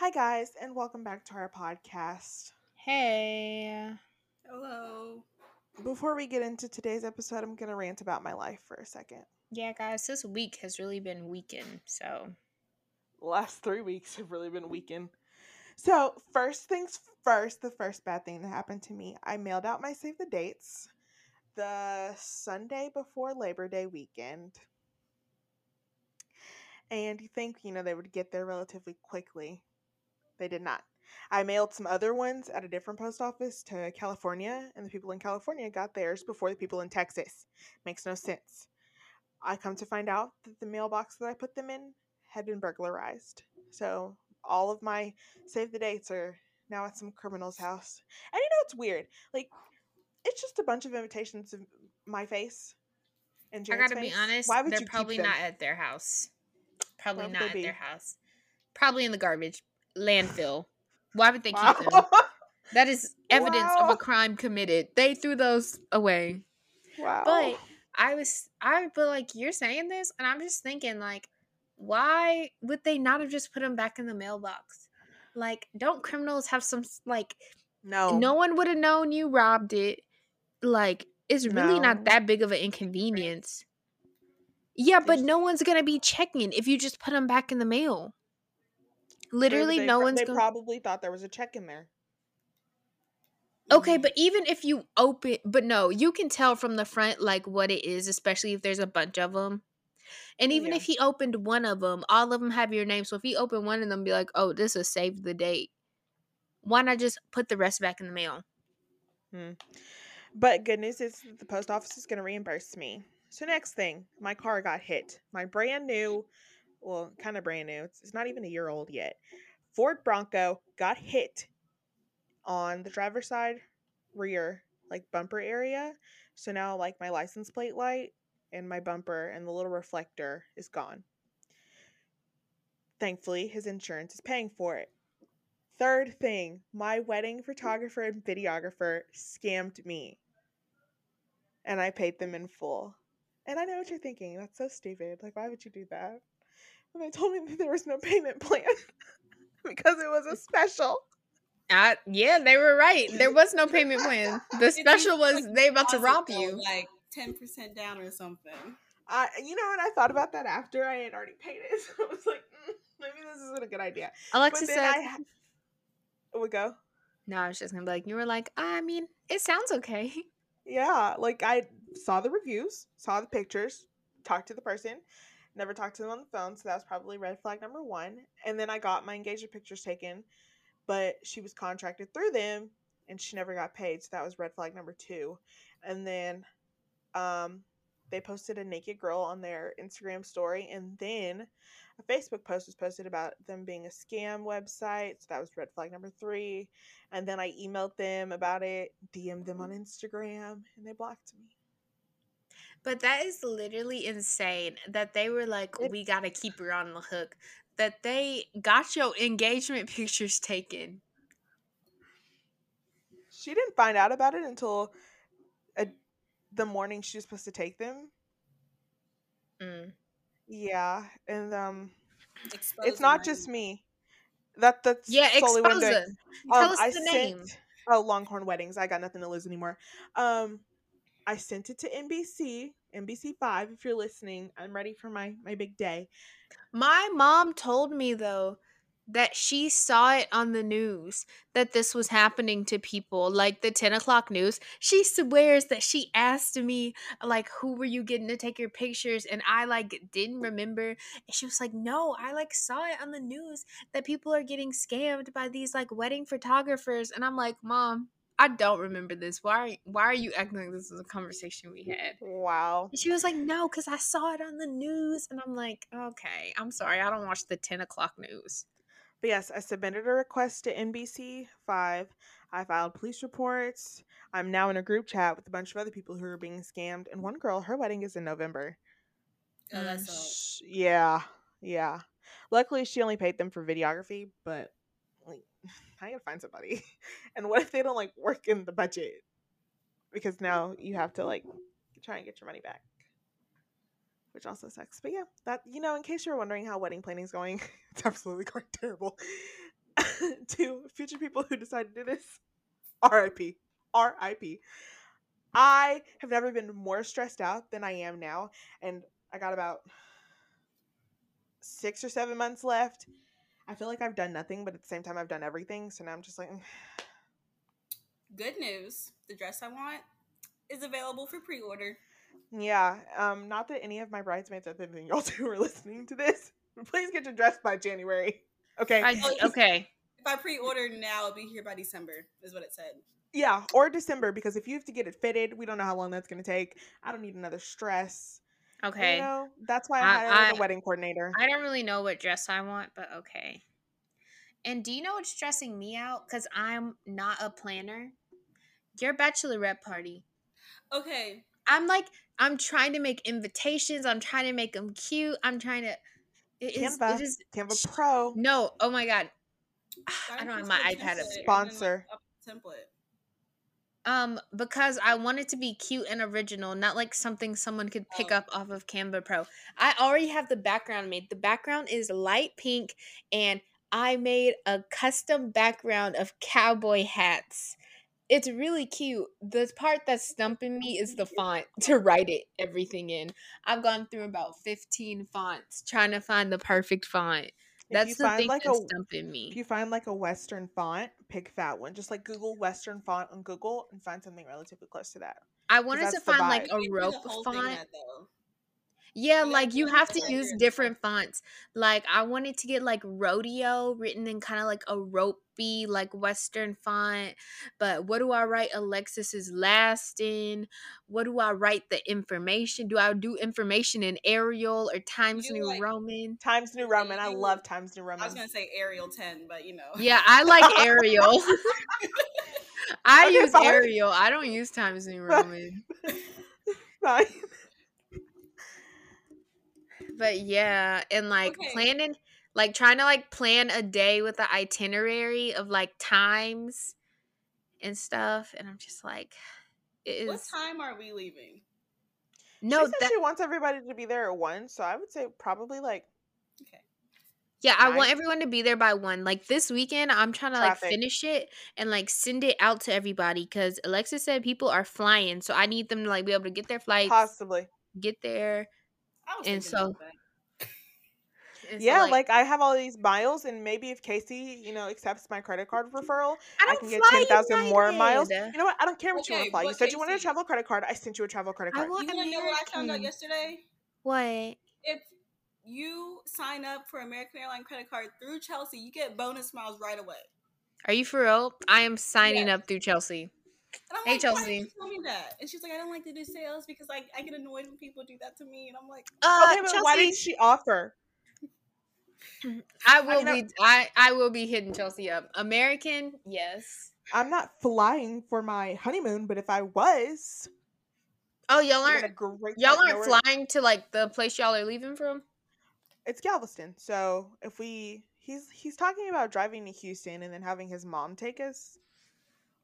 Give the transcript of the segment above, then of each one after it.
Hi, guys, and welcome back to our podcast. Hey. Hello. Before we get into today's episode, I'm going to rant about my life for a second. Yeah, guys, this week has really been weakened. so. The last three weeks have really been weakened. So, first things first, the first bad thing that happened to me, I mailed out my save the dates the Sunday before Labor Day weekend. And you think, you know, they would get there relatively quickly. They did not. I mailed some other ones at a different post office to California, and the people in California got theirs before the people in Texas. Makes no sense. I come to find out that the mailbox that I put them in had been burglarized. So all of my save the dates are now at some criminal's house. And you know it's weird? Like it's just a bunch of invitations of my face. And I gotta be honest, Why would they're you probably not at their house. Probably not at be? their house. Probably in the garbage. Landfill. Why would they Wow. keep them? That is evidence of a crime committed. They threw those away. wow. But I was I but like you're saying this and I'm just thinking like why would they not have just put them back in the mailbox? Like don't criminals have some like no. no one would have known you robbed it. Like it's really No. not that big of an inconvenience. Yeah, but no one's gonna be checking if you just put them back in the mail. Literally, they no one's They gonna. probably thought there was a check in there. Okay, but even if you open, but no, you can tell from the front like what it is, especially if there's a bunch of them. And Oh, even yeah. if he opened one of them, all of them have your name. So if he opened one of them, be like, "Oh, this is save the date." Why not just put the rest back in the mail? hmm. But good news is the post office is going to reimburse me. So next thing, my car got hit. My brand new, well, kind of brand new. It's, it's not even a year old yet. Ford Bronco got hit on the driver's side rear, like bumper area. So now, like my license plate light and my bumper and the little reflector is gone. Thankfully, his insurance is paying for it. Third thing, my wedding photographer and videographer scammed me. And I paid them in full. And I know what you're thinking. That's so stupid. Like, why would you do that? And they told me that there was no payment plan because it was a special. Uh, yeah, they were right. There was no payment plan. The special was like they about to rob you. Like ten percent down or something. I, you know, and I thought about that after I had already paid it. So I was like, mm, maybe this isn't a good idea. Alexa but said, I ha- would go. "No, I was just gonna be like, you were like, I mean, it sounds okay." Yeah, like I saw the reviews, saw the pictures, talked to the person, never talked to them on the phone, so that was probably red flag number one. And then I got my engagement pictures taken, but she was contracted through them and she never got paid, so that was red flag number two. And then um they posted a naked girl on their Instagram story, and then a Facebook post was posted about them being a scam website. So that was red flag number three. And then I emailed them about it, DM'd them on Instagram, and they blocked me. But that is literally insane that they were like, It- we gotta keep her on the hook. That they got your engagement pictures taken. She didn't find out about it until a, the morning she was supposed to take them. Mm. Yeah, and um, Expose it's not right? just me. That that's Yeah, solely what I'm expose doing. them. Tell Um, us I the name. sent oh Longhorn Weddings. I got nothing to lose anymore. Um, I sent it to NBC, NBC Five. If you're listening, I'm ready for my my big day. My mom told me though that she saw it on the news that this was happening to people, like the 10 o'clock news. She swears that she asked me, like, who were you getting to take your pictures? And I like didn't remember. And she was like, No, I like saw it on the news that people are getting scammed by these like wedding photographers. And I'm like, Mom, I don't remember this. Why why are you acting like this is a conversation we had? Wow. And she was like, no, because I saw it on the news. And I'm like, okay, I'm sorry. I don't watch the 10 o'clock news. But yes, I submitted a request to NBC Five. I filed police reports. I'm now in a group chat with a bunch of other people who are being scammed. And one girl, her wedding is in November. Oh, that's Mm. all. Sh- Yeah, yeah. Luckily, she only paid them for videography, but like, I gotta find somebody. And what if they don't like work in the budget? Because now you have to like try and get your money back, which also sucks. But yeah, that you know, in case you're wondering how wedding planning is going, it's absolutely going terrible. to future people who decide to do this, RIP. RIP. I have never been more stressed out than I am now. And I got about six or seven months left. I feel like I've done nothing, but at the same time, I've done everything. So now I'm just like, "Mm, Good news. The dress I want is available for pre-order. yeah. Um, not that any of my bridesmaids other than y'all two are listening to this. Please get your dress by January. Okay. I, okay. If I pre-order now, it'll be here by December, is what it said. Yeah, or December because if you have to get it fitted, we don't know how long that's going to take. I don't need another stress. Okay. You know, that's why I I- hired I- a wedding coordinator. I don't really know what dress I want, but okay. And do you know what's stressing me out? Because I'm not a planner. Your bachelorette party. Okay. I'm like, I'm trying to make invitations. I'm trying to make them cute. I'm trying to. It is. Canva. It is. Canva Pro. No. Oh my god. I don't have my post a iPad up template there. and then, like, Sponsor. Template. Um, because I want it to be cute and original, not like something someone could pick Oh. up off of Canva Pro. I already have the background made. The background is light pink, and I made a custom background of cowboy hats. It's really cute. The part that's stumping me is the font to write it everything in. I've gone through about 15 fonts trying to find the perfect font. If That's you the find thing like that's a stumping if me. you find like a Western font, pick that one. Just like Google Western font on Google and find something relatively close to that. I wanted to that's the find like a You can't do rope the whole thing font. yet, though. Yeah, You like you have to use letters different fonts. Like I wanted to get like rodeo written in kind of like a ropey, like Western font. But what do I write Alexis's last in? What do I write the information? Do I do information in Arial or Times do, New like- Roman? Times New Roman. I mm-hmm. love Times New Roman. I was gonna say Arial 10, but you know. Yeah, I like Arial. I Okay, use fine. Arial. I don't use Times New Roman. Fine. But yeah, and like Okay. planning, like trying to like plan a day with the itinerary of like times and stuff, and I'm just like, it What is time are we leaving? no she said that she wants everybody to be there at one, so I would say probably like Okay. yeah, I want everyone to be there by one. Like this weekend, I'm trying to Traffic. like finish it and like send it out to everybody because Alexis said people are flying, so I need them to like be able to get their flights, possibly. get there. I was And thinking so- about that. and so, yeah, like, I have all these miles, and maybe if Kaci, you know, accepts my credit card referral, I I, can get ten thousand more miles. You know what? I don't care what you want to fly. You but said you wanted a travel credit card. I sent you a travel credit I card. want You wanna know what I found out yesterday? What? If you sign up for American Airline credit card through Chelsea, you get bonus miles right away. Are you for real? I am signing Yes. up through Chelsea. And I'm Hey, like, Chelsea. didn't you tell me that? And she's like, I don't like to do sales because like I get annoyed when people do that to me. And I'm like, Uh, okay, but why didn't she offer? I will know- be I I will be hitting Chelsea up. American, yes. I'm not flying for my honeymoon, but if I was, Oh, y'all we got a aren't great y'all aren't flying to like the place y'all are leaving from? It's Galveston. So if we, he's he's talking about driving to Houston and then having his mom take us,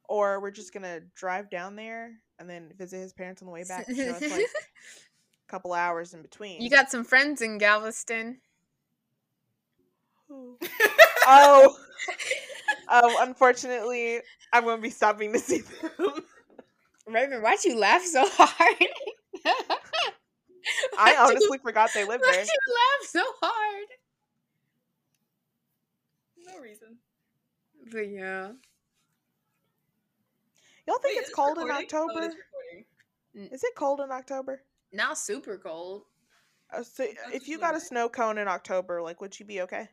or we're just gonna drive down there and then visit his parents on the way back. So it's like a couple hours in between. You got some friends in Galveston. Who? oh, oh. Unfortunately, I'm going to be stopping to see them. Raven, why'd you laugh so hard? I Why'd you- honestly forgot they lived why'd there. you laugh so hard? no reason. But yeah. Y'all think Wait, it's cold in recording? Oh, October? it is recording. Is it cold in October? Not super cold. Uh, so if you got a snow cone in October, like, would you be okay?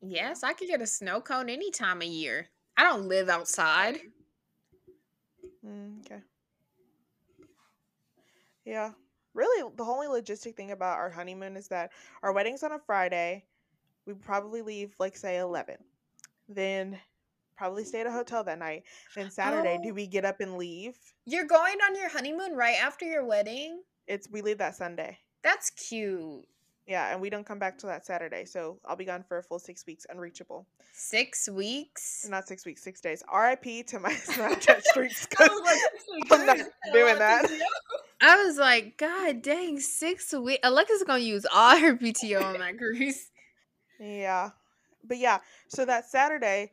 Yes, I could get a snow cone any time of year. I don't live outside. Mm, okay. Yeah. Really, the only logistic thing about our honeymoon is that our wedding's on a Friday. We probably leave, like, say, 11. Then probably stay at a hotel that night. Then Saturday, Oh. do we get up and leave? You're going on your honeymoon right after your wedding? It's we leave that Sunday. That's cute. Yeah, and we don't come back till that Saturday. So I'll be gone for a full six weeks, unreachable. Six weeks? Not six weeks, six days. RIP to my Snapchat streaks. I 'cause was like, I'm not doing that. I was like, God dang, six weeks. Alexa's gonna use all her PTO on that cruise. Yeah. but yeah, so that Saturday,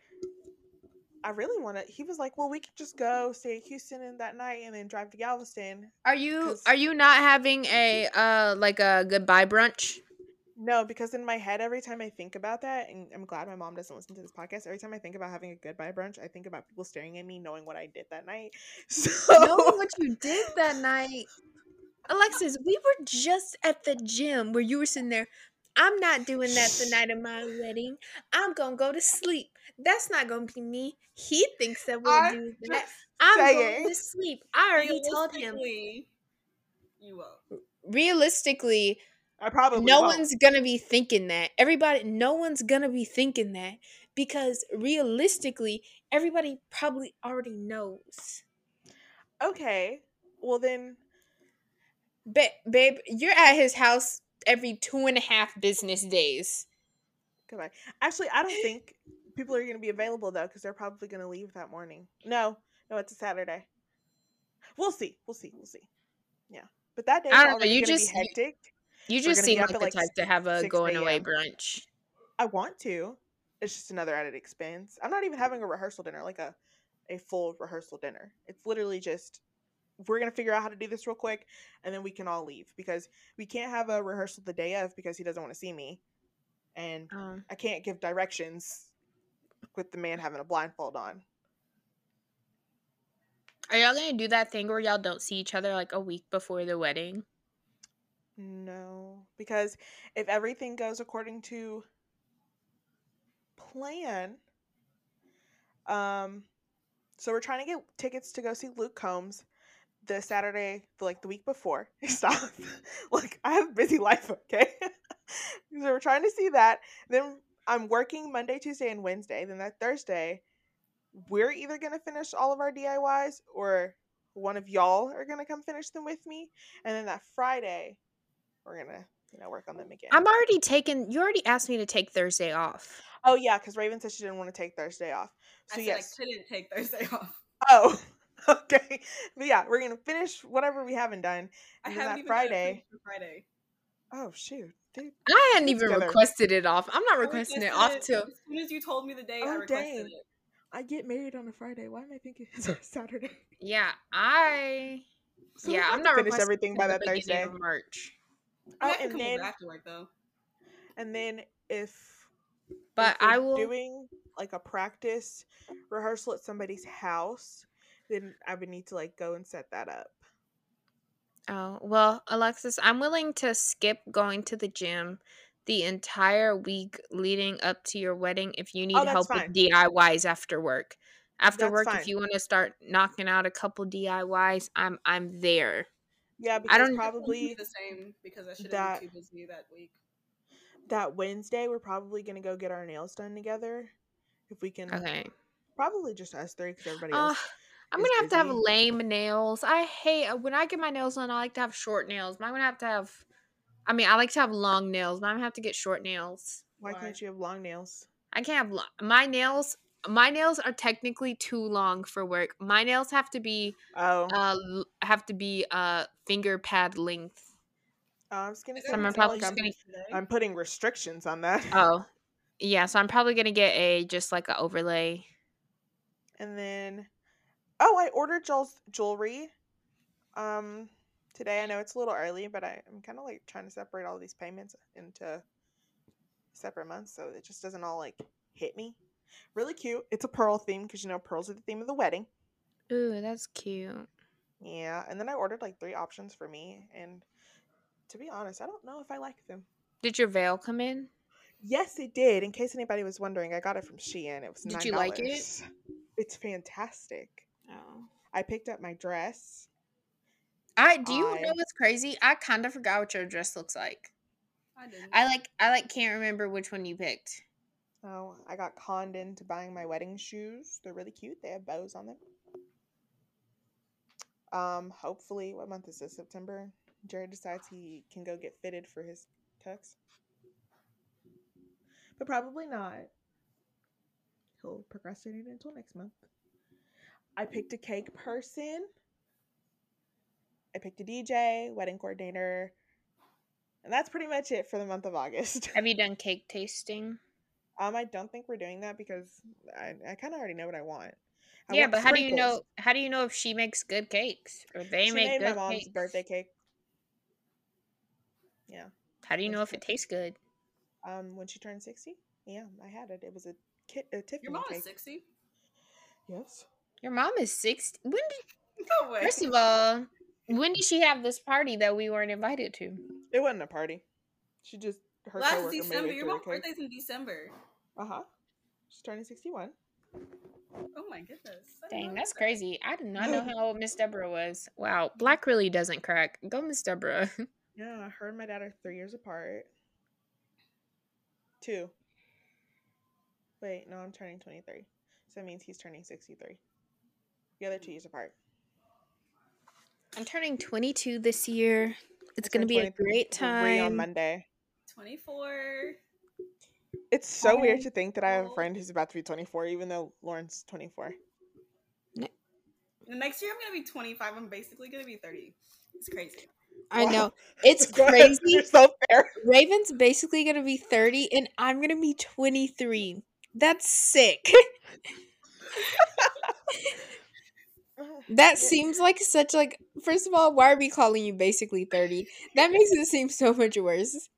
I really want to. He was like, "Well, we could just go stay in Houston in that night and then drive to Galveston." Are you are you not having a uh like a goodbye brunch? No, because in my head, every time I think about that, and I'm glad my mom doesn't listen to this podcast. Every time I think about having a goodbye brunch, I think about people staring at me, knowing what I did that night. So Knowing what you did that night. Alexis, we were just at the gym where you were sitting there. I'm not doing that the night of my wedding. I'm gonna go to sleep. That's not gonna be me. He thinks that we'll I'm do that. I'm going to sleep. I already told him. Realistically, You won't. Realistically, I probably no won't. one's gonna be thinking that. Everybody, no one's gonna be thinking that because realistically, everybody probably already knows. okay. Well then, Ba- babe, you're at his house every two and a half business days. goodbye. Actually, I don't think people are going to be available though, because they're probably going to leave that morning. No, no, it's a Saturday. We'll see. We'll see. We'll see. Yeah, but that day I don't know, you just- hectic. You just seem like the like, type to have a going away brunch. I want to. It's just another added expense. I'm not even having a rehearsal dinner, like a a full rehearsal dinner. It's literally just we're gonna figure out how to do this real quick, and then we can all leave because we can't have a rehearsal the day of because he doesn't want to see me, and Um, I can't give directions with the man having a blindfold on. are y'all gonna do that thing where y'all don't see each other like a week before the wedding? No, because if everything goes according to plan, um, so we're trying to get tickets to go see Luke Combs the Saturday, like the week before. Stop. like I have a busy life, okay? so we're trying to see that. Then I'm working Monday, Tuesday, and Wednesday. Then that Thursday, we're either gonna finish all of our DIYs or one of y'all are gonna come finish them with me. And then that Friday, we're gonna, you know, work on them again. I'm already taking. You already asked me to take Thursday off. oh yeah, because Raven said she didn't want to take Thursday off. So I said yes. I couldn't take Thursday off. Oh, okay. But yeah, we're gonna finish whatever we haven't done. I And then haven't that even Friday. Friday. Oh shoot, dude. I hadn't even together. requested it off. I'm not requesting it requested off till. As soon as you told me the day, I Oh, requested dang. it. I get married on a Friday. Why am I thinking it's a Saturday? Yeah, I. So we yeah, have I'm to not finish requesting everything by that Thursday. of March. I, Oh, mean, and come then over after work though. and then if But if I will. doing like a practice rehearsal at somebody's house, then I would need to like go and set that up. Oh, well, Alexis, I'm willing to skip going to the gym the entire week leading up to your wedding if you need Oh, help fine. with DIYs after work. After That's work, fine. if you want to start knocking out a couple DIYs, I'm I'm there. Yeah, because don't- probably the same because I should have been too busy that week. that Wednesday we're probably gonna go get our nails done together. If we can, Okay. probably just us three because everybody Uh, else. I'm gonna have to have lame nails. I hate uh, when I get my nails done. I like to have short nails. But I'm gonna have to have. I mean, I like to have long nails, but I'm gonna have to get short nails. Why Why? can't you have long nails? I can't have lo- my nails. My nails are technically too long for work. My nails have to be Oh, uh have to be uh finger pad length. oh, I was gonna I say. got I'm I my probably like just I'm, gonna- today. I'm putting restrictions on that. Oh, yeah. So I'm probably gonna get a just like a overlay. And then, oh, I ordered Joel's jewelry. Um, today I know it's a little early, but I, I'm kind of like trying to separate all these payments into separate months, so it just doesn't all like hit me. Really cute. It's a pearl theme because you know pearls are the theme of the wedding. Ooh, that's cute. Yeah, and then I ordered like three options for me, and to be honest, I don't know if I like them. Did your veil come in? Yes, it did. In case anybody was wondering, I got it from Shein. It was Did $9. you like it? It's fantastic. Oh. I picked up my dress. I do you I- know what's crazy? I kind of forgot what your dress looks like. I didn't. I like I like can't remember which one you picked. Oh, I got conned into buying my wedding shoes. They're really cute. They have bows on them. Um, hopefully, what month is this? September. Jared decides he can go get fitted for his tux. But probably not. He'll procrastinate until next month. I picked a cake person. I picked a DJ, wedding coordinator. And that's pretty much it for the month of August. Have you done cake tasting? Um, I don't think we're doing that because I, I kind of already know what I want. I yeah, want but how do you know? How do you know if she makes good cakes or they She make made my good mom's cakes? birthday cake. Yeah. How do you know she if it tastes good? Um, when she turned sixty, yeah, I had it. It was a kit, a Tiffany Your mom cake. is sixty. Yes. Your mom is sixty. When did? No way. First of all, when did she have this party that we weren't invited to? It wasn't a party. She just her Last December. Your mom's birthday's in December. Uh huh. She's turning sixty-one. Oh my goodness. I Dang, that's that. crazy. I did not know how old Miss Deborah was. Wow, Black really doesn't crack. Go, Miss Deborah. Yeah, her and my dad are three years apart. Two. Wait, no, I'm turning 23. So that means he's turning 63. The other two years apart. I'm turning 22 this year. It's gonna be a great Three on time. Monday. Twenty-four. It's so weird to think that I have a friend who's about to be 24, even though Lauren's 24. The next year I'm gonna be twenty-five. I'm basically gonna be thirty. It's crazy. I Wow. know it's Go crazy. You're so fair. Raven's basically gonna be 30, and I'm gonna be 23. That's sick. That seems like such like. First of all, why are we calling you basically 30? That makes it seem so much worse.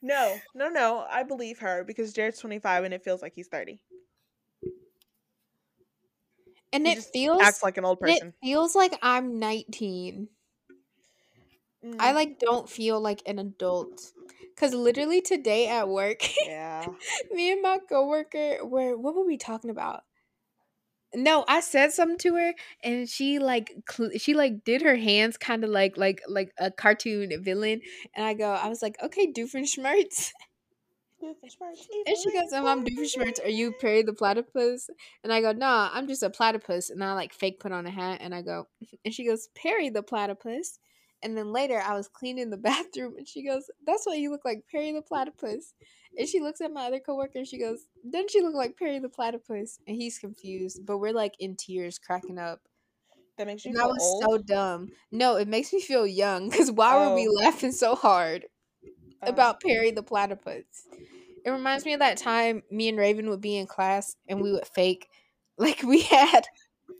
No, no, no. I believe her because Jared's 25 and it feels like he's 30. And He it feels Acts like an old and it person. feels like I'm 19. I Mm, like don't feel like an adult. Cause literally today at work, yeah. me and my coworker were what were we talking about? No, I said something to her, and she like cl- she like did her hands kind of like like like a cartoon villain, and I go, I was like, okay, Doofenshmirtz, and she goes, um, I'm Doofenshmirtz. Are you Perry the platypus? And I go, Nah, I'm just a platypus, and I like fake put on a hat, and I go, and she goes, Perry the platypus. And then later, I was cleaning the bathroom, and she goes, "That's why you look like Perry the platypus." And she looks at my other coworker, and she goes, "Doesn't she look like Perry the platypus?" And he's confused, but we're like in tears, cracking up. That makes you And that feel was old. so dumb. No, it makes me feel young. Cause why were we Oh. laughing so hard Uh, about Perry the platypus? It reminds me of that time me and Raven would be in class and we would fake like we had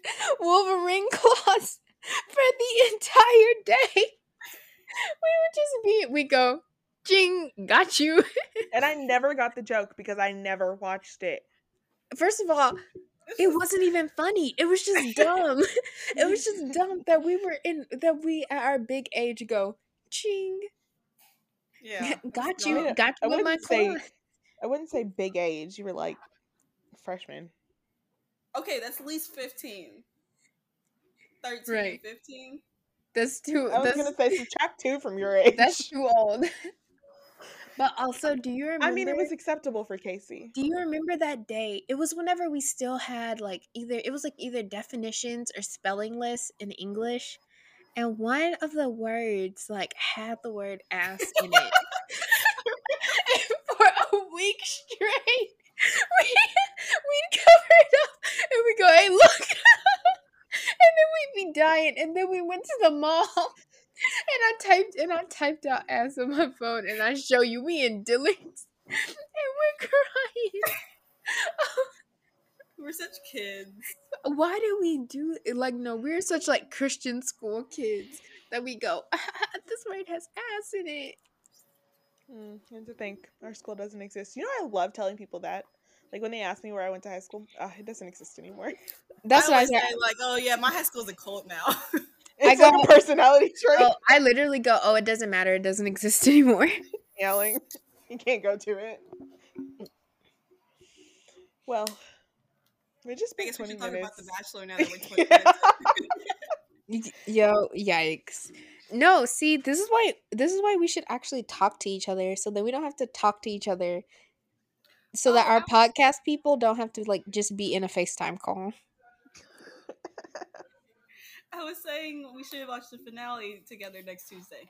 Wolverine claws for the entire day. We would just be we go, Jing, got you. and I never got the joke because I never watched it. First of all, it wasn't even funny. It was just dumb. it was just dumb that we were in that we at our big age go, ching. Yeah. got you, dumb. got I you with my wouldn't say- claw. I wouldn't say big age. You were like freshman. Okay, that's at least 15. 13, Right. 15. That's too. I was That's, gonna say subtract two from your age. that's too old. but also, do you remember? I mean, it was acceptable for Kaci. Do you remember that day? It was whenever we still had like either it was like either definitions or spelling lists in English, and one of the words like had the word ass in it. And for a week straight, we we'd cover it up and we go, "Hey, look!" and then we'd be dying, and then we went to the mall. And I typed and I typed out ass on my phone and I show you me and Dylan and we're crying. We're such kids. Why do we do like no? We're such like Christian school kids that we go. this word has ass in it. Hmm, and to think our school doesn't exist. You know, I love telling people that. Like when they ask me where I went to high school, uh, it doesn't exist anymore. That's I what I say, like, oh yeah, my high school's a cult now. It's I like a personality trait. Oh, I literally go. Oh, it doesn't matter. It doesn't exist anymore. Yelling, you can't go to it. Well, we just I spent guess we twenty minutes. about The Bachelor now that we're 20 minutes. Yo, yikes. No, see, this is why this is why we should actually talk to each other so that we don't have to talk to each other. So that Oh, our podcast people don't have to like just be in a FaceTime call. I was saying we should watch the finale together next Tuesday.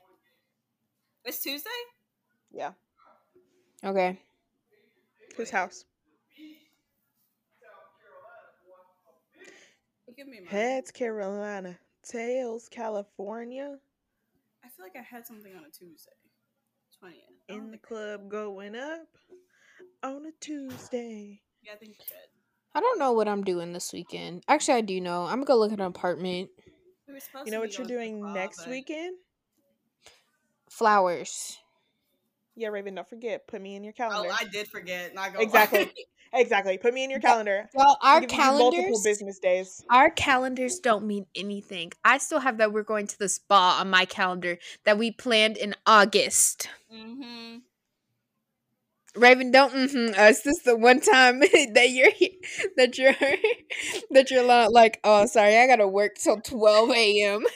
It's Tuesday? yeah, Okay. whose house? Give me a minute. Heads Carolina, tails California. I feel like I had something on a Tuesday. 20th. In the think- club going up. on a Tuesday. Yeah, I think you should. I don't know what I'm doing this weekend. Actually, I do know. I'm gonna go look at an apartment. We were supposed You know to what you're going to the doing spa, next but weekend? Flowers. Yeah, Raven, don't forget. Put me in your calendar. Oh. I did forget. Not gonna Exactly. lie. exactly. Put me in your calendar. Well, our I'm giving multiple business days. Our calendars don't mean anything. I still have that we're going to the spa on my calendar that we planned in August. mm-hmm. Raven, don't mm-hmm us. This is the one time that you're he- that you're that you're lo- like, oh, sorry, I gotta work till twelve a.m.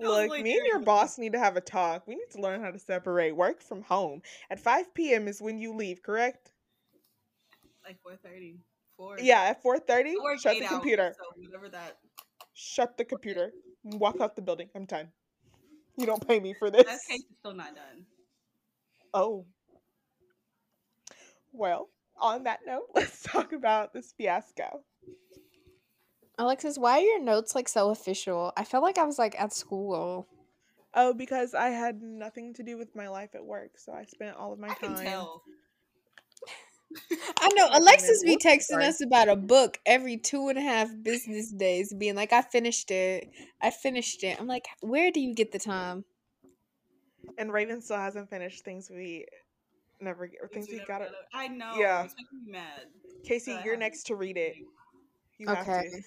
Look, me and your boss need to have a talk. We need to learn how to separate work from home. At 5 p.m. is when you leave, correct? Like 4.30. 4. Yeah, at 4:30, shut eight the hours, computer. So whatever that. Shut the computer. Walk out the building. I'm done. You don't pay me for this. That case is still not done. Oh. Well, on that note, let's talk about this fiasco. Alexis, why are your notes like so official? I felt like I was like at school. Oh, because I had nothing to do with my life at work, so I spent all of my I time. can tell. I know Alexis be texting us about a book every two and a half business days, being like, "I finished it. I finished it." I'm like, "Where do you get the time?" And Raven still hasn't finished things we never get, or Things things we got. got up- I know. Yeah. It's making me mad. Kaci, but you're next to read it. You have Okay. to.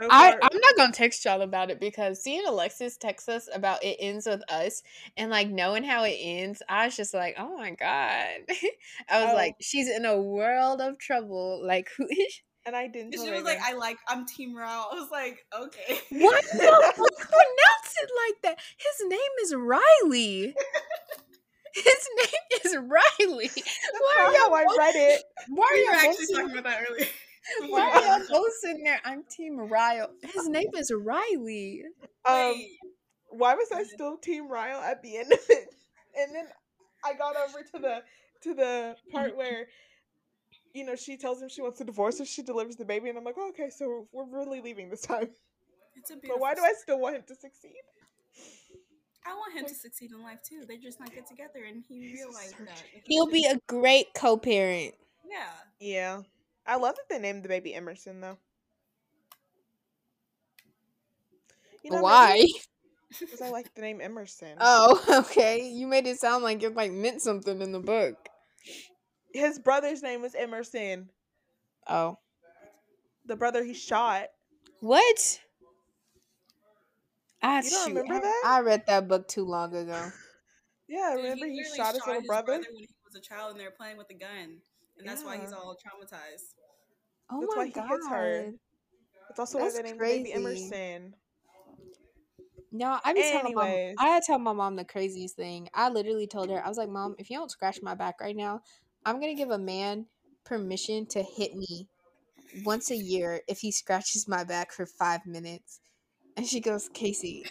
So I, I'm not gonna text y'all about it because seeing Alexis text us about it ends with us and like knowing how it ends, I was just like, oh my god. I was Oh. like, she's in a world of trouble. Like who is and I didn't And she was like, I like, I'm Team Ryle. I was like, okay. Why do you pronounce it like that? His name is Riley. His name is Riley. Why are y'all how I read it. why we are y'all actually talking about that earlier. why are y'all both sitting there? I'm Team Ryle. His name is Riley. Um, Wait. why was I still Team Ryle at the end of it? And then I got over to the to the part where you know she tells him she wants to divorce if she delivers the baby, and I'm like, oh, okay, so we're really leaving this time. It's a But why do I still want him to succeed? I want him to succeed in life too. They're just not get together, and he realized that. He'll be a great co-parent. Yeah. Yeah, I love that they named the baby Emerson though. You know, Why? Because I like the name Emerson. Oh, okay. You made it sound like it like meant something in the book. His brother's name was Emerson. Oh. The brother he shot. What? I You don't shoot, remember I- that? I read that book too long ago. Yeah, Dude, remember he, literally shot his little brother. when he was a child and they were playing with a gun. And that's why he's all traumatized. Oh That's my why he god. hits her. That's also That's why they named the baby. Emerson. No, I be telling mom. I tell my mom the craziest thing. I literally told her, I was like, Mom, if you don't scratch my back right now, I'm gonna give a man permission to hit me once a year if he scratches my back for five minutes. And she goes, Kaci,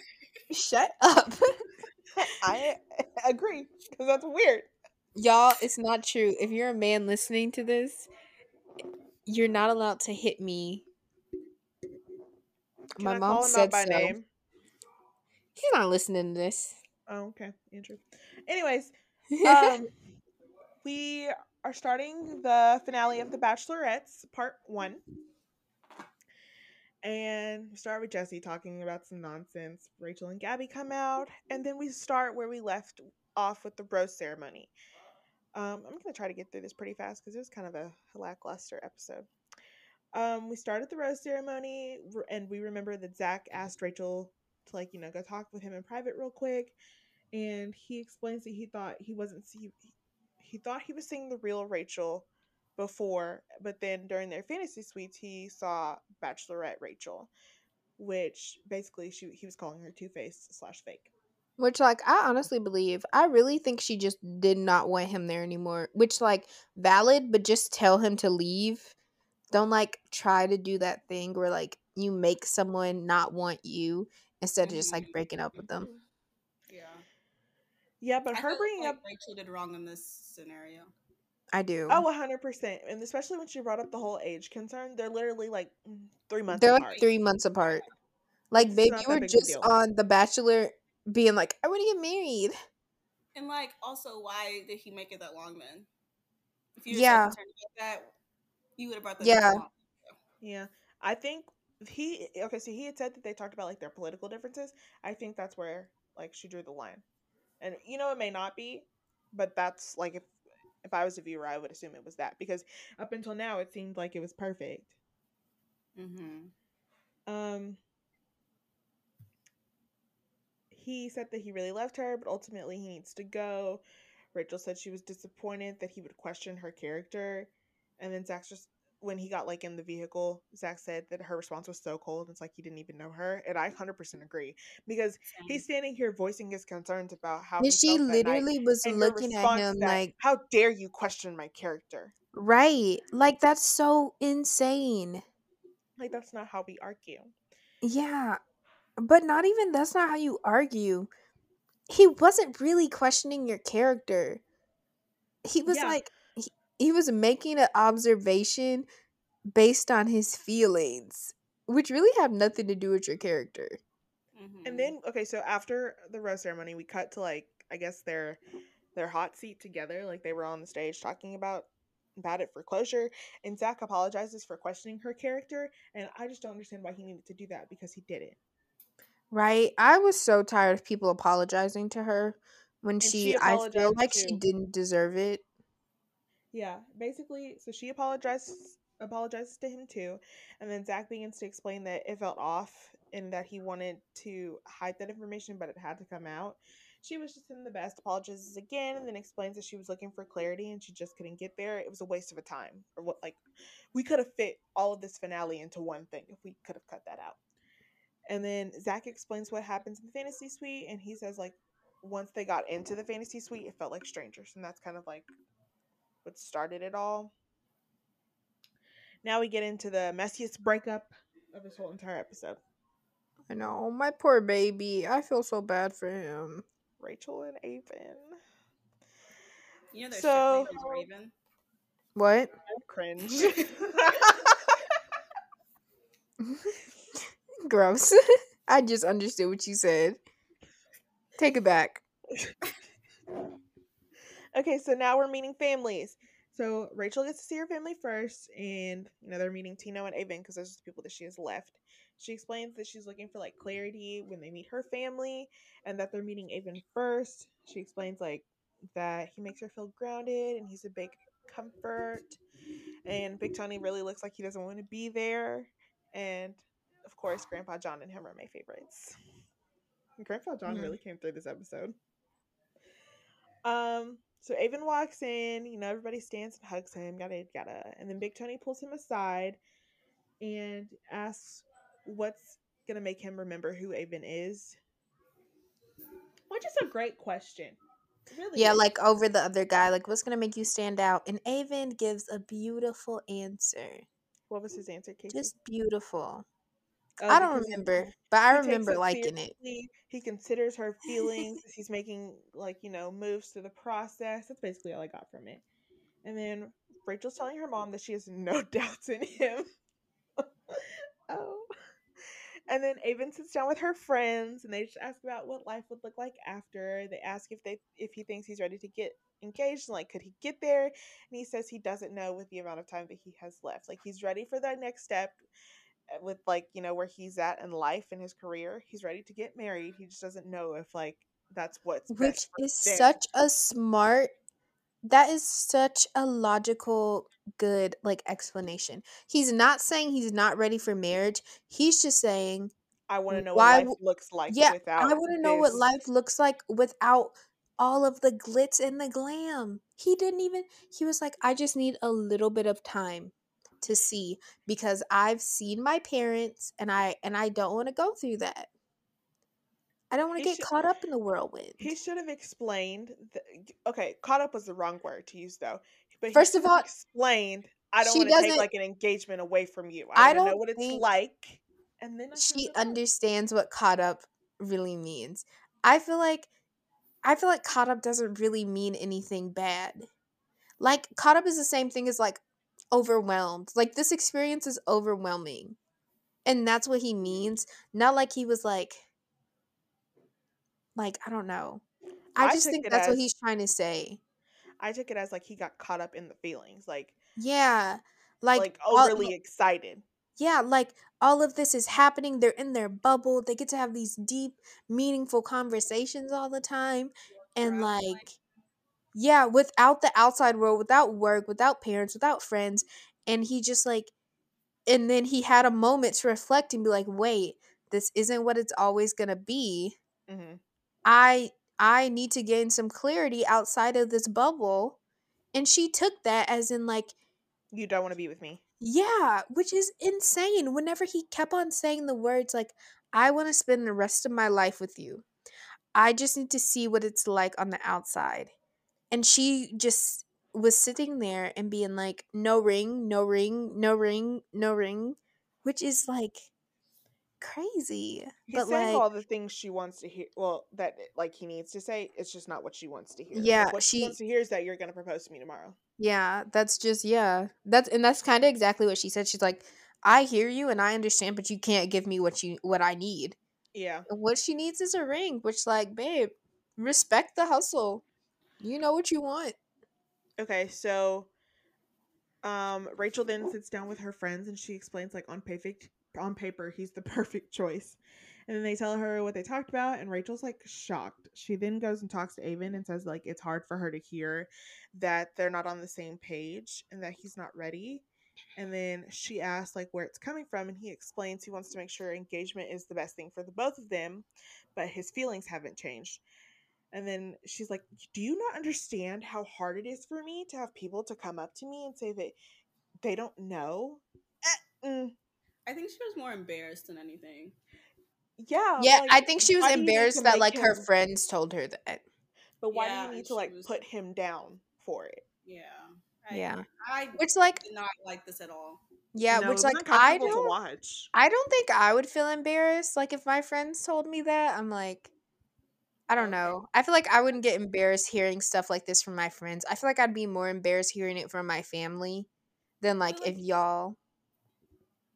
shut up. I agree because that's weird. Y'all, it's not true. If you're a man listening to this, you're not allowed to hit me. Can my I mom said so. name? He's not listening to this. Oh, okay, Andrew. Anyways, um, we are starting the finale of The Bachelorettes, part one. And we start with Jesse talking about some nonsense. Rachel and Gabby come out, and then we start where we left off with the rose ceremony. Um, I'm gonna try to get through this pretty fast because it was kind of a lackluster episode. Um, we started the rose ceremony, and we remember that Zach asked Rachel to like you know go talk with him in private real quick, and he explains that he thought he wasn't see he thought he was seeing the real Rachel before, but then during their fantasy suites he saw Bachelorette Rachel, which basically she he was calling her two faced slash fake. Which, like, I honestly believe, I really think she just did not want him there anymore. Which, like, valid, but just tell him to leave. Don't, like, try to do that thing where, like, you make someone not want you instead of just, like, mm-hmm. breaking up with them. Yeah. Yeah, but I her bringing like up Rachel did wrong in this scenario. I do. oh 100% and especially when she brought up the whole age concern, they're literally like mm, 3 months They're, apart. like, three months apart. Like, It's babe, you were big of a just on The Bachelor being like, I want to get married. And like, also, why did he make it that long then? If you Yeah. so that, you would have brought that Yeah. long- Yeah, I think he okay. So he had said that they talked about like their political differences. I think that's where like she drew the line, and you know it may not be, but that's like if if I was a viewer, I would assume it was that because up until now it seemed like it was perfect. Mhm. Um, he said that he really loved her, but ultimately he needs to go. Rachel said she was disappointed that he would question her character, and then Zach just when he got like in the vehicle, Zach said that her response was so cold. It's like he didn't even know her, and I hundred percent mm. agree because he's standing here voicing his concerns about how she felt that night, literally was looking at him that, like, "How dare you question my character?" right. Like, that's so insane. Like that's not how we argue. Yeah. But not even that's not how you argue. He wasn't really questioning your character. He was Yeah. like he, he was making an observation based on his feelings, which really have nothing to do with your character. Mhm. And then okay, so after the rose ceremony, we cut to like I guess their their hot seat together, like they were on the stage talking about about it for closure. And Zach apologizes for questioning her character, and I just don't understand why he needed to do that because he didn't. Right? I was so tired of people apologizing to her when And she, she I feel apologized like she didn't deserve it. Yeah, basically, so she apologizes apologizes to him too, and then Zach begins to explain that it felt off and that he wanted to hide that information, but it had to come out. She was just in the best, apologizes again, and then explains that she was looking for clarity and she just couldn't get there. It was a waste of a time, or what? Like, we could have fit all of this finale into one thing if we could have cut that out. And then Zach explains what happens in the fantasy suite, and he says like once they got into the fantasy suite, it felt like strangers, and that's kind of like what started it all. Now we get into the messiest breakup of this whole entire episode. I know, my poor baby. I feel so bad for him. Rachel and Aven. you know their so- ship name is Raven. What? Cringe. Gross. I just understood what you said. Take it back. okay, so now we're meeting families. So Rachel gets to see her family first, and you know they're meeting Tino and Aven because those are the people that she has left. She explains that she's looking for like clarity when they meet her family, and that they're meeting Aven first. She explains like that he makes her feel grounded, and he's a big comfort. And Big Tony really looks like he doesn't want to be there, and of course, Grandpa John and him are my favorites. Grandpa John Mhm. really came through this episode. Um, so Aven walks in, you know, everybody stands and hugs him, yada yada. And then Big Tony pulls him aside and asks what's gonna make him remember who Aven is. Which is a great question. Really Yeah, like over the other guy. Like, what's gonna make you stand out? And Aven gives a beautiful answer. what was his answer, Kaci? Just beautiful. Oh, I don't remember, but I remember liking it. He considers her feelings. he's making like you know moves through the process. That's basically all I got from it. And then Rachel's telling her mom that she has no doubts in him. oh. And then Aven sits down with her friends, and they just ask about what life would look like after. They ask if they if he thinks he's ready to get engaged, and like could he get there? And he says he doesn't know with the amount of time that he has left. Like he's ready for that next step uh, Uh, with like you know where he's at in life in his career he's ready to get married he just doesn't know if like that's what's Which is them. such a smart that is such a logical good like explanation. He's not saying he's not ready for marriage. He's just saying i want to know why what life looks like yeah, without I want to know what life looks like without all of the glitz and the glam. He didn't even he was like I just need a little bit of time to see because I've seen my parents and I and I don't want to go through that. I don't want to get should- caught up in the whirlwind. he should have explained the, okay caught up was the wrong word to use though but First of all, explained i don't want to take like an engagement away from you I i, to know what it's like and then she understands what caught up really means. I feel like I feel like caught up doesn't really mean anything bad. Like caught up is the same thing as like overwhelmed. Like this experience is overwhelming. And that's what he means. Not like he was like like I don't know. I I just think that's what he's trying to say. I took it as like he got caught up in the feelings, like Yeah. like, Like, all- overly excited. yeah, like all of this is happening. They're in their bubble. They get to have these deep, meaningful conversations all the time. And like, yeah, without the outside world, without work, without parents, without friends. And he just like, and then he had a moment to reflect and be like, wait, this isn't what it's always going to be. hmm I I need to gain some clarity outside of this bubble. And she took that as in like You don't want to be with me. yeah, which is insane. Whenever he kept on saying the words like I want to spend the rest of my life with you. I just need to see what it's like on the outside. And she just was sitting there and being like no ring, no ring, no ring, no ring, which is like crazy. He's but saying like all the things she wants to hear. Well, that eh, like he needs to say. It's just not what she wants to hear. Like, Yeah, what she, she- wants to hear is that you're gonna propose to me tomorrow. Yeah, that's just yeah. That's and that's kind of exactly what she said. She's like, "I hear you and I understand, but you can't give me what you what I need." Yeah. And what she needs is a ring, which like, babe, respect the hustle. You know what you want. Okay, so um Rachel then sits down with her friends and she explains like on perfect on paper he's the perfect choice. And then they tell her what they talked about and Rachel's like shocked. She then goes and talks to Aven and says like it's hard for her to hear that they're not on the same page and that he's not ready. And then she asks like where it's coming from and he explains he wants to make sure engagement is the best thing for the both of them, but his feelings haven't changed. And then she's like, Do you not understand how hard it is for me to have people to come up to me and say that they don't know? Eh, mm, I think she was more embarrassed than anything. yeah. yeah, like, I think she was why do you need to embarrassed that make like her friends told her that. But why Yeah, do you need to like was- put him down for it? Yeah. I, Yeah. I Which like, did not like this at all. yeah, No, which like I don't watch. I don't think I would feel embarrassed. Like if my friends told me that, I'm like, I don't know. I feel like I wouldn't get embarrassed hearing stuff like this from my friends. I feel like I'd be more embarrassed hearing it from my family than like if y'all.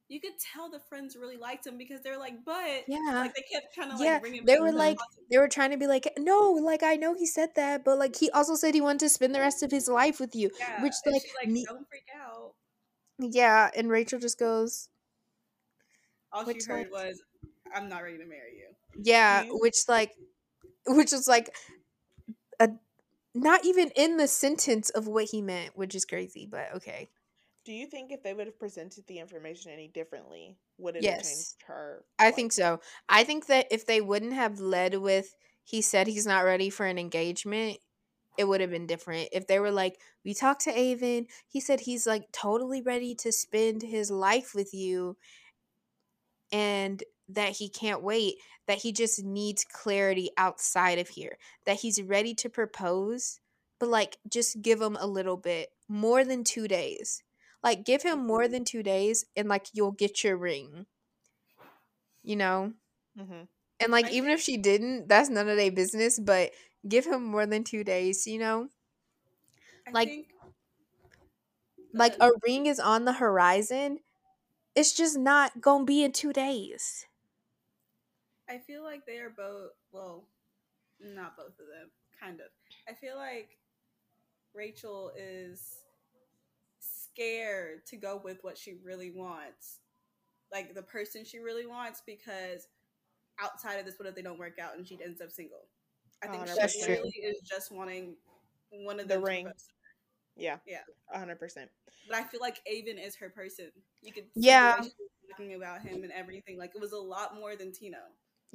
You could tell the friends really liked him because they're like, but Yeah. like they kept kind of Yeah, like bringing. they back were the like- positive- They were trying to be like, no, like I know he said that, but like he also said he wanted to spend the rest of his life with you. yeah, which, and like, she's like, me- don't freak out. Yeah, and Rachel just goes, All Which, she heard like- was, "I'm not ready to marry you." yeah, you- which like, which was like, a not even in the sentence of what he meant, which is crazy, but okay. Do you think if they would have presented the information any differently, would it Yes. have changed her? I like- think so. I think that if they wouldn't have led with he said he's not ready for an engagement, it would have been different. If they were like, we talked to Aven, he said he's like totally ready to spend his life with you and that he can't wait, that he just needs clarity outside of here, that he's ready to propose, but like just give him a little bit more than 2 days. Like give him more than 2 days and like you'll get your ring. You know? Mhm. And like even if she didn't, that's none of their business, but give him more than 2 days, you know? I Like- think, Like a ring is on the horizon. It's just not to be in 2 days. I feel like they are both. Well, not both of them. Kind of. I feel like Rachel is scared to go with what she really wants, like the person she really wants, because outside of this, what if they don't work out and she ends up single? I think oh, That's she really is just wanting one of The them to ring. Yeah. Yeah. Hundred percent. But I feel like Aven is her person. You could see Yeah. the way she was talking about him and everything. Like it was a lot more than Tino.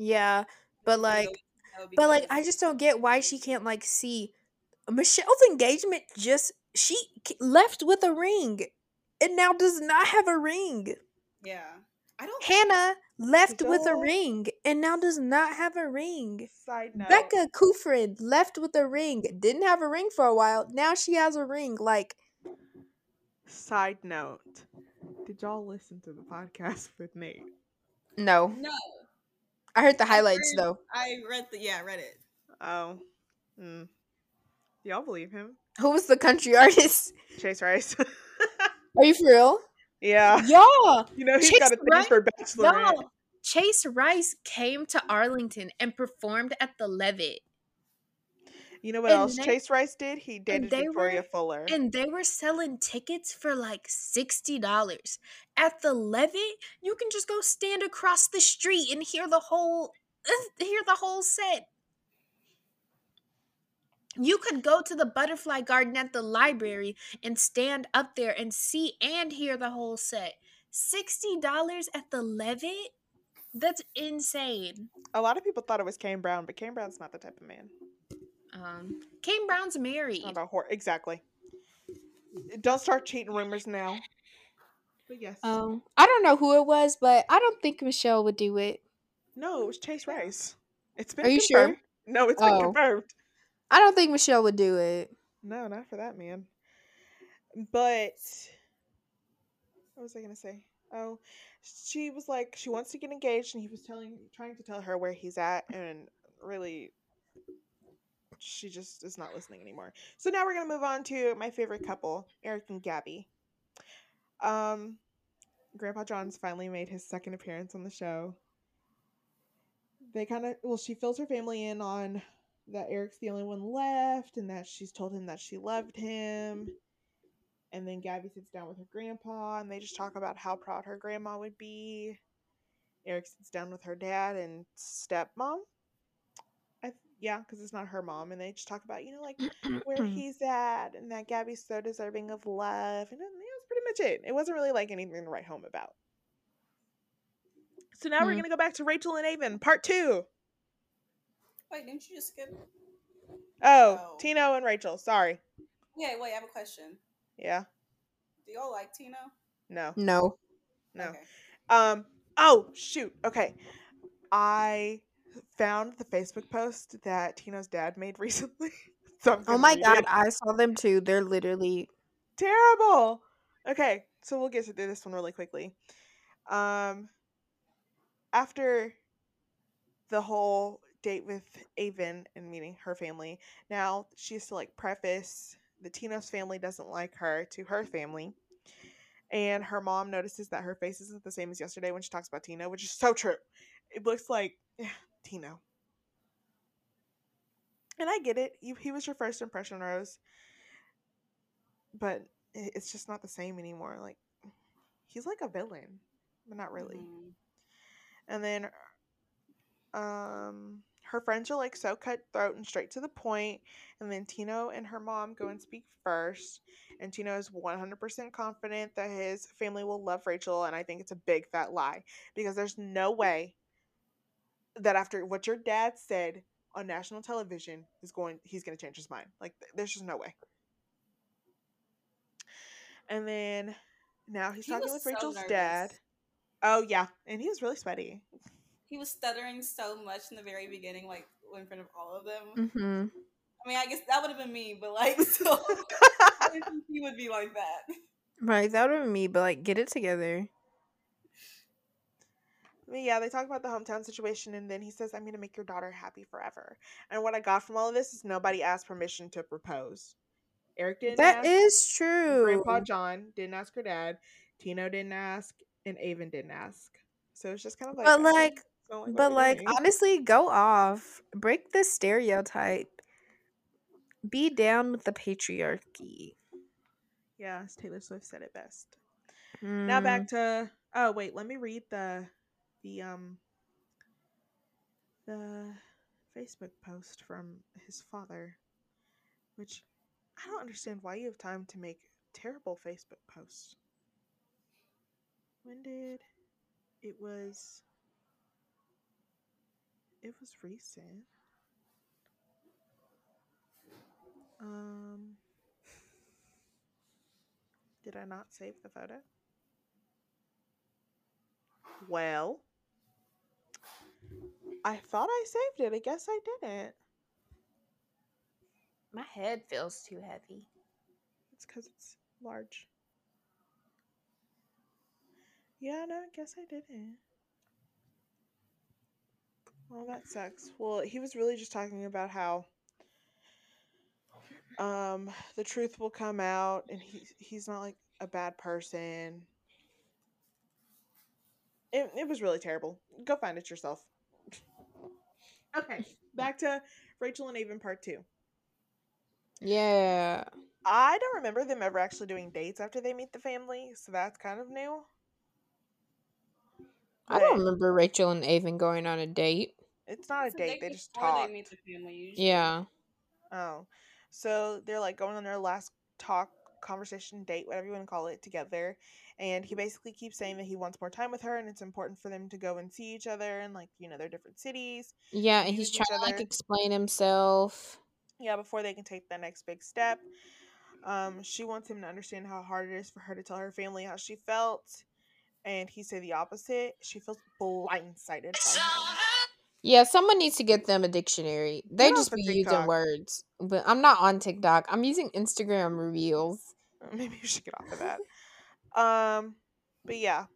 Yeah, but like but like I just don't get why she can't like see Michelle's engagement just she left with a ring and now does not have a ring. yeah, I don't. Hannah left with a ring and now does not have a ring. Side note. Becca Kufrin left with a ring, didn't have a ring for a while. Now she has a ring. Like, Side note. Did y'all listen to the podcast with Nate? no. No, I heard the I highlights though. I read the yeah, I read it. Oh. Mm. Do y'all believe him? Who was the country artist? Chase Rice. Are you for real? yeah. Y'all, You know he's Chase got a thing Rice- for Bachelorette. y'all. Chase Rice came to Arlington and performed at the Levitt. You know what And else they- Chase Rice did? He dated Victoria were- Fuller. And they were selling tickets for like $60 at the Levitt. You can just go stand across the street and hear the whole hear the whole set. You could go to the butterfly garden at the library and stand up there and see and hear the whole set. $60 at the Levitt? That's insane. a lot of people thought it was Kane Brown, but Kane Brown's not the type of man. Um Kane Brown's married. Not a whore. Exactly. Don't start cheating rumors now. But yes. Um, I don't know who it was, but I don't think Michelle would do it. no, it was Chase Rice. It's been Are you sure? confirmed. No, it's been Oh. confirmed. I don't think Michelle would do it. No, not for that man. But what was I gonna say? Oh, she was like she wants to get engaged, and he was telling, trying to tell her where he's at, and really, she just is not listening anymore. So now we're gonna move on to my favorite couple, Eric and Gabby. Um, Grandpa John's finally made his second appearance on the show. They kind of well, she fills her family in on that Eric's the only one left and that she's told him that she loved him. And then Gabby sits down with her grandpa and they just talk about how proud her grandma would be. Eric sits down with her dad and stepmom. I, yeah, because it's not her mom. And they just talk about, you know, like where he's at and that Gabby's so deserving of love. And that was pretty much it. It wasn't really like anything to write home about. So now we're Hmm. going to go back to Rachel and Aven, part two. Wait, didn't you just skip? Oh, Oh. Tino and Rachel. Sorry. Yeah, wait, I have a question. Yeah. Do y'all like Tino? No. No. No. Okay. Um. Oh shoot. Okay. I found the Facebook post that Tino's dad made recently. so Oh my god, it. I saw them too. They're literally Terrible. Okay, so we'll get to do this one really quickly. Um. After the whole date with Aven and meeting her family, now she has to like preface the Tino's family doesn't like her to her family. And her mom notices that her face isn't the same as yesterday when she talks about Tino, which is so true. It looks like Tino. And I get it. You, he was your first impression, Rose. But it's just not the same anymore. Like, he's like a villain, but not really. Mhm. And then um her friends are like so cutthroat and straight to the point. And then Tino and her mom go and speak first. And Tino is 100% confident that his family will love Rachel. And I think it's a big fat lie because there's no way that after what your dad said on national television is going he's going to change his mind. Like there's just no way. And then now he's He talking with so Rachel's nervous. dad. Oh yeah, and he was really sweaty. He was stuttering so much in the very beginning, like in front of all of them. mm-hmm. I mean, I guess that would have been me, but like, so I think he would be like that. Right, that would have been me, but like get it together. Yeah, they talk about the hometown situation, and then he says, "I'm gonna make your daughter happy forever." And what I got from all of this is nobody asked permission to propose. Eric didn't. That is true. Grandpa John didn't ask her dad. Tino didn't ask, and Aven didn't ask. So it's just kind of like. But okay, like but like doing? honestly, go off. Break the stereotype. Be down with the patriarchy. yeah, as Taylor Swift said it best. Now Mm, back to oh wait, let me read the the um the Facebook post from his father, which I don't understand why you have time to make terrible Facebook posts. When did it was it was recent. Um did I not save the photo? Well, I thought I saved it. I guess I didn't. my head feels too heavy. It's because it's large. Yeah, no, I guess I didn't. Well, that sucks. Well, he was really just talking about how um the truth will come out and he he's not like a bad person. It it was really terrible. Go find it yourself. Okay, back to Rachel and Aven part 2. Yeah. I don't remember them ever actually doing dates after they meet the family, so that's kind of new. I don't remember Rachel and Aven going on a date. it's not a It's date; they just talk. They meet the family usually. Yeah. Oh, so they're like going on their last talk, conversation, date, whatever you want to call it, together. And he basically keeps saying that he wants more time with her, and it's important for them to go and see each other, and like you know, they're different cities. Yeah, and he's trying to like explain himself. Yeah, before they can take the next big step. Um, she wants him to understand how hard it is for her to tell her family how she felt, and he said the opposite. She feels blindsided. Yeah, someone needs to get them a dictionary. They off just be using words. But I'm not on TikTok. I'm using Instagram Reels. Maybe you should get off of that. Um, but yeah,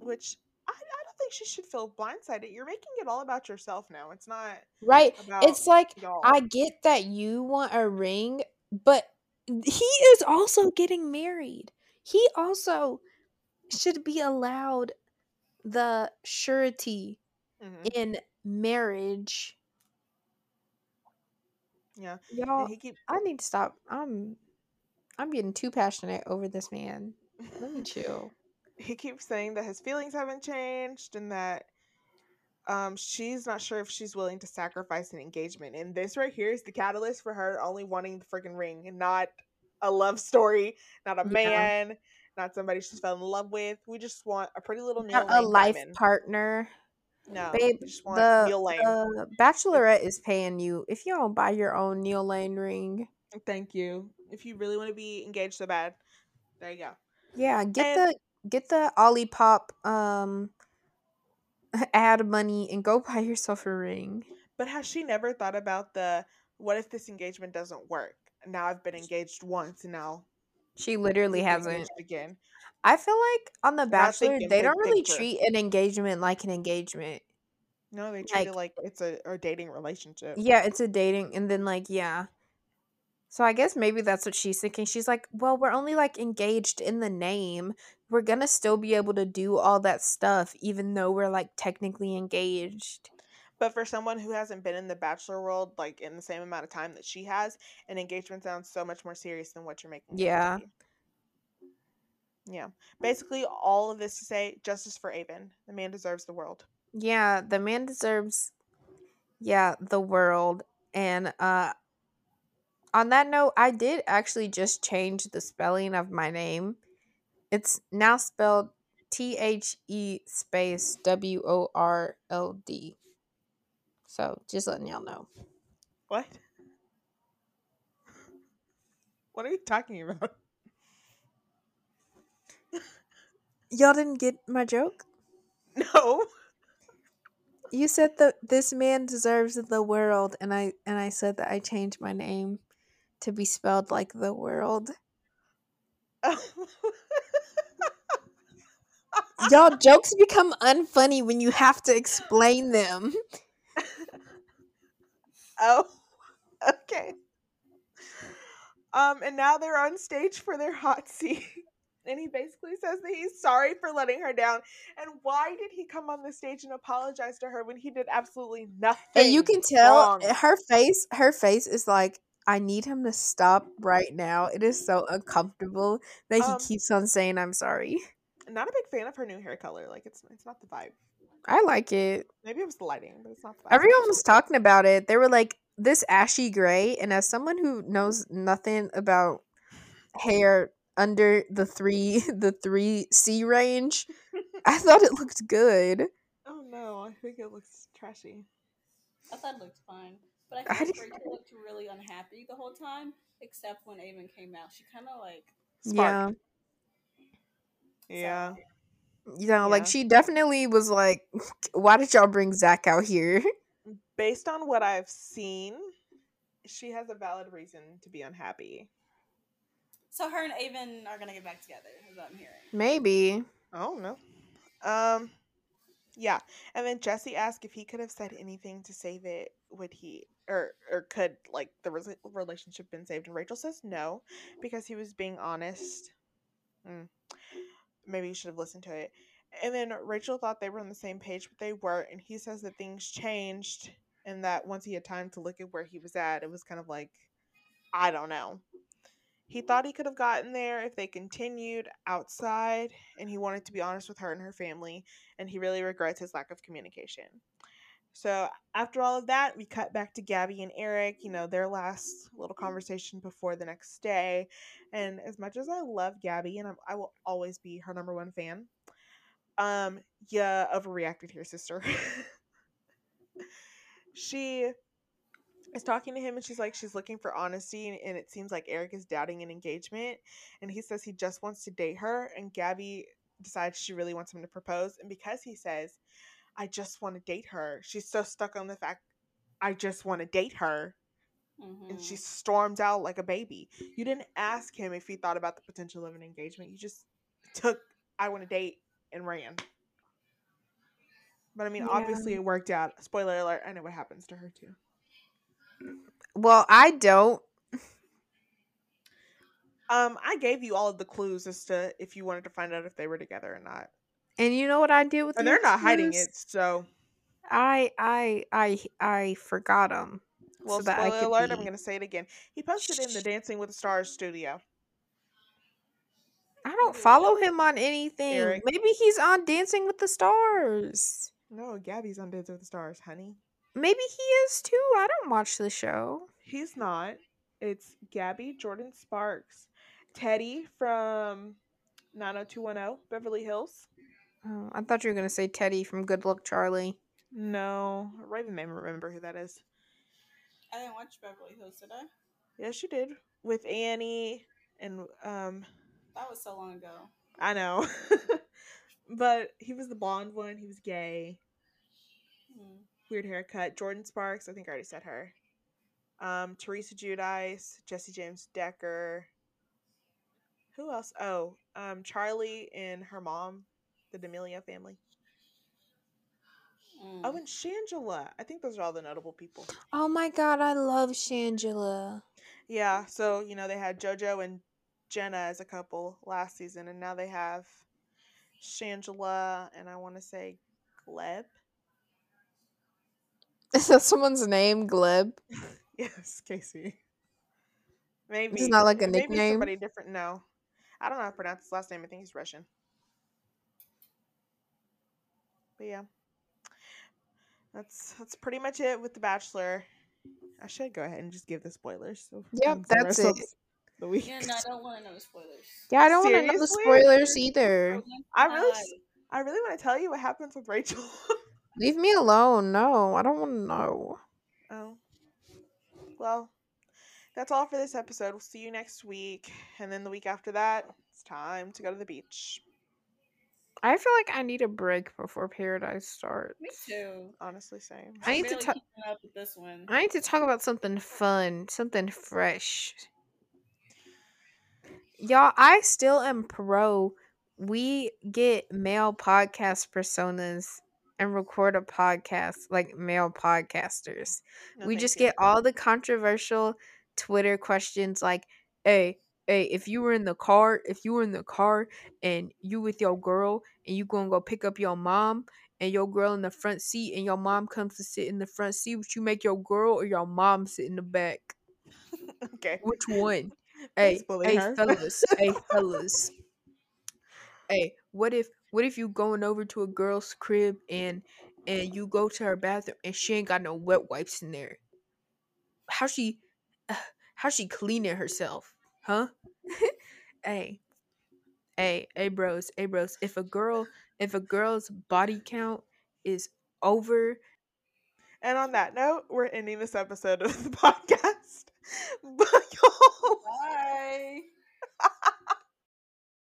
which I, I don't think she should feel blindsided. You're making it all about yourself now. It's not Right? It's like y'all. I get that you want a ring, but he is also getting married. He also should be allowed the surety Mhm. in marriage. Yeah, Y'all, keep I need to stop. I'm I'm getting too passionate over this man. Me chill. he keeps saying that his feelings haven't changed and that um she's not sure if she's willing to sacrifice an engagement. And this right here is the catalyst for her only wanting the freaking ring and not a love story, not a Yeah. man, not somebody she's fell in love with. We just want a pretty little Not a life partner. No, Babe, just want the, Neil Lane. the Bachelorette is paying you if you don't buy your own Neil Lane ring. Thank you. If you really want to be engaged so bad, there you go. Yeah, get And- the get the Olipop um ad money and go buy yourself a ring. But has she never thought about the what if this engagement doesn't work? Now I've been engaged once, and now She literally get hasn't. engaged again. I feel like on The Not Bachelor, thinking they big don't really picture. treat an engagement like an engagement. No, they treat Like- it like it's a, a dating relationship. Yeah, it's a dating, and then like yeah. So I guess maybe that's what she's thinking. She's like, well, we're only like engaged in the name. We're gonna still be able to do all that stuff, even though we're like technically engaged. But for someone who hasn't been in the bachelor world like in the same amount of time that she has, an engagement sounds so much more serious than what you're making. to Yeah. Yeah. Basically, all of this to say, justice for Aven. The man deserves the world. Yeah, the man deserves yeah, the world. And uh on that note, I did actually just change the spelling of my name. It's now spelled T H E space W O R L D. So just letting y'all know. What? What are you talking about? Y'all didn't get my joke? No. You said that this man deserves the world and I and I said that I changed my name to be spelled like the world. Y'all jokes become unfunny when you have to explain them. oh. Okay. Um, and now they're on stage for their hot seat. And he basically says that he's sorry for letting her down. And why did he come on the stage and apologize to her when he did absolutely nothing? And you can tell wrong? her face, her face is like, I need him to stop right now. It is so uncomfortable that he Um, keeps on saying I'm sorry. Not a big fan of her new hair color. Like it's it's not the vibe. I like it. Maybe it was the lighting, but it's not the vibe. Everyone was talking about it. They were like, this ashy gray. And as someone who knows nothing about hair under the three the three C range, I thought it looked good. Oh no, I think it looks trashy. I thought it looked fine, but I I think didn't- Rachel looked really unhappy the whole time, except when Aven came out. She kind of like Spark. Yeah. Yeah. You know, like she definitely was like, why did y'all bring Zach out here? Based on what I've seen, she has a valid reason to be unhappy. So her and Aven are gonna get back together. Is what I'm hearing. Maybe. I don't know. Um, yeah. And then Jesse asked if he could have said anything to save it. Would he, or or could like the rela- relationship been saved? And Rachel says no, because he was being honest. Mm. Maybe you should have listened to it. And then Rachel thought they were on the same page, but they weren't. And he says that things changed, and that once he had time to look at where he was at, it was kind of like I don't know. He thought he could have gotten there if they continued outside, and he wanted to be honest with her and her family, and he really regrets his lack of communication. So, after all of that, we cut back to Gabby and Eric, you know, their last little conversation before the next day. And as much as I love Gabby, and I'm, I will always be her number one fan, um, yeah, overreacted here, sister. she is talking to him and she's like she's looking for honesty and, and it seems like Eric is doubting an engagement and he says he just wants to date her and Gabby decides she really wants him to propose and because he says I just want to date her she's so stuck on the fact I just want to date her and she Mhm. storms out like a baby. You didn't ask him if he thought about the potential of an engagement. You just took I want to date and ran. But I mean, Yeah. obviously it worked out. Spoiler alert, I know what happens to her too. Well, I don't. Um, I gave you all of the clues as to if you wanted to find out if they were together or not. And you know what I did with And they're not hiding it, so I I I I forgot them. well so that I spoiler alert, I'm gonna say it again. He posted in the Dancing with the Stars studio. I don't follow him on anything. Eric. Maybe he's on Dancing with the Stars. No, Gabby's on Dancing with the Stars, honey. Maybe he is too. I don't watch the show. He's not. It's Gabby, Jordin Sparks, Teddy from 90210 Beverly Hills. Oh, I thought you were gonna say Teddy from Good Luck Charlie. No, Raven may remember who that is. I didn't watch Beverly Hills, did I? Yes, you did with Annie and um, That was so long ago. I know, but he was the blonde one. He was gay, Hmm. Weird haircut. Jordin Sparks, I think I already said her. Um, Teresa Giudice, Jesse James Decker. Who else? Oh, um, Charlie and her mom, the D'Amelio family. Mm. Oh, and Shangela. I think those are all the notable people. Oh my god, I love Shangela. Yeah, so you know they had JoJo and Jenna as a couple last season, and now they have Shangela and I want to say Gleb. Is that someone's name, Gleb? Yes, Kaci. Maybe It's not like a nickname. maybe nickname? somebody different. No, I don't know how to pronounce his last name. I think he's Russian. But yeah, that's that's pretty much it with the Bachelor. I should go ahead and just give the spoilers. So Yep, that's it. ourselves The week. Yeah, no, I don't want to know the spoilers. Yeah, I don't want to know the spoilers either. I really, God. s- I really want to tell you what happens with Rachel. Leave me alone. No, I don't want to know. oh, well, that's all for this episode. We'll see you next week, and then the week after that, it's time to go to the beach. I feel like I need a break before Paradise starts. Me too. Honestly, same. I need to barely ta- keeping up with this one. I need to talk about something fun, something fresh. Y'all, I still am pro. We get male podcast personas and record a podcast like male podcasters. No, we just you. get all the controversial Twitter questions like, hey, hey, if you were in the car, if you were in the car and you with your girl and you gonna go pick up your mom and your girl in the front seat and your mom comes to sit in the front seat, would you make your girl or your mom sit in the back? okay. Which one? Hey, hey, fellas, hey, fellas. Hey, what if what if you going over to a girl's crib and and you go to her bathroom and she ain't got no wet wipes in there? How she how she cleaning herself? Huh? hey. Hey, hey bros, hey bros. If a girl if a girl's body count is over And on that note, we're ending this episode of the podcast. Bye.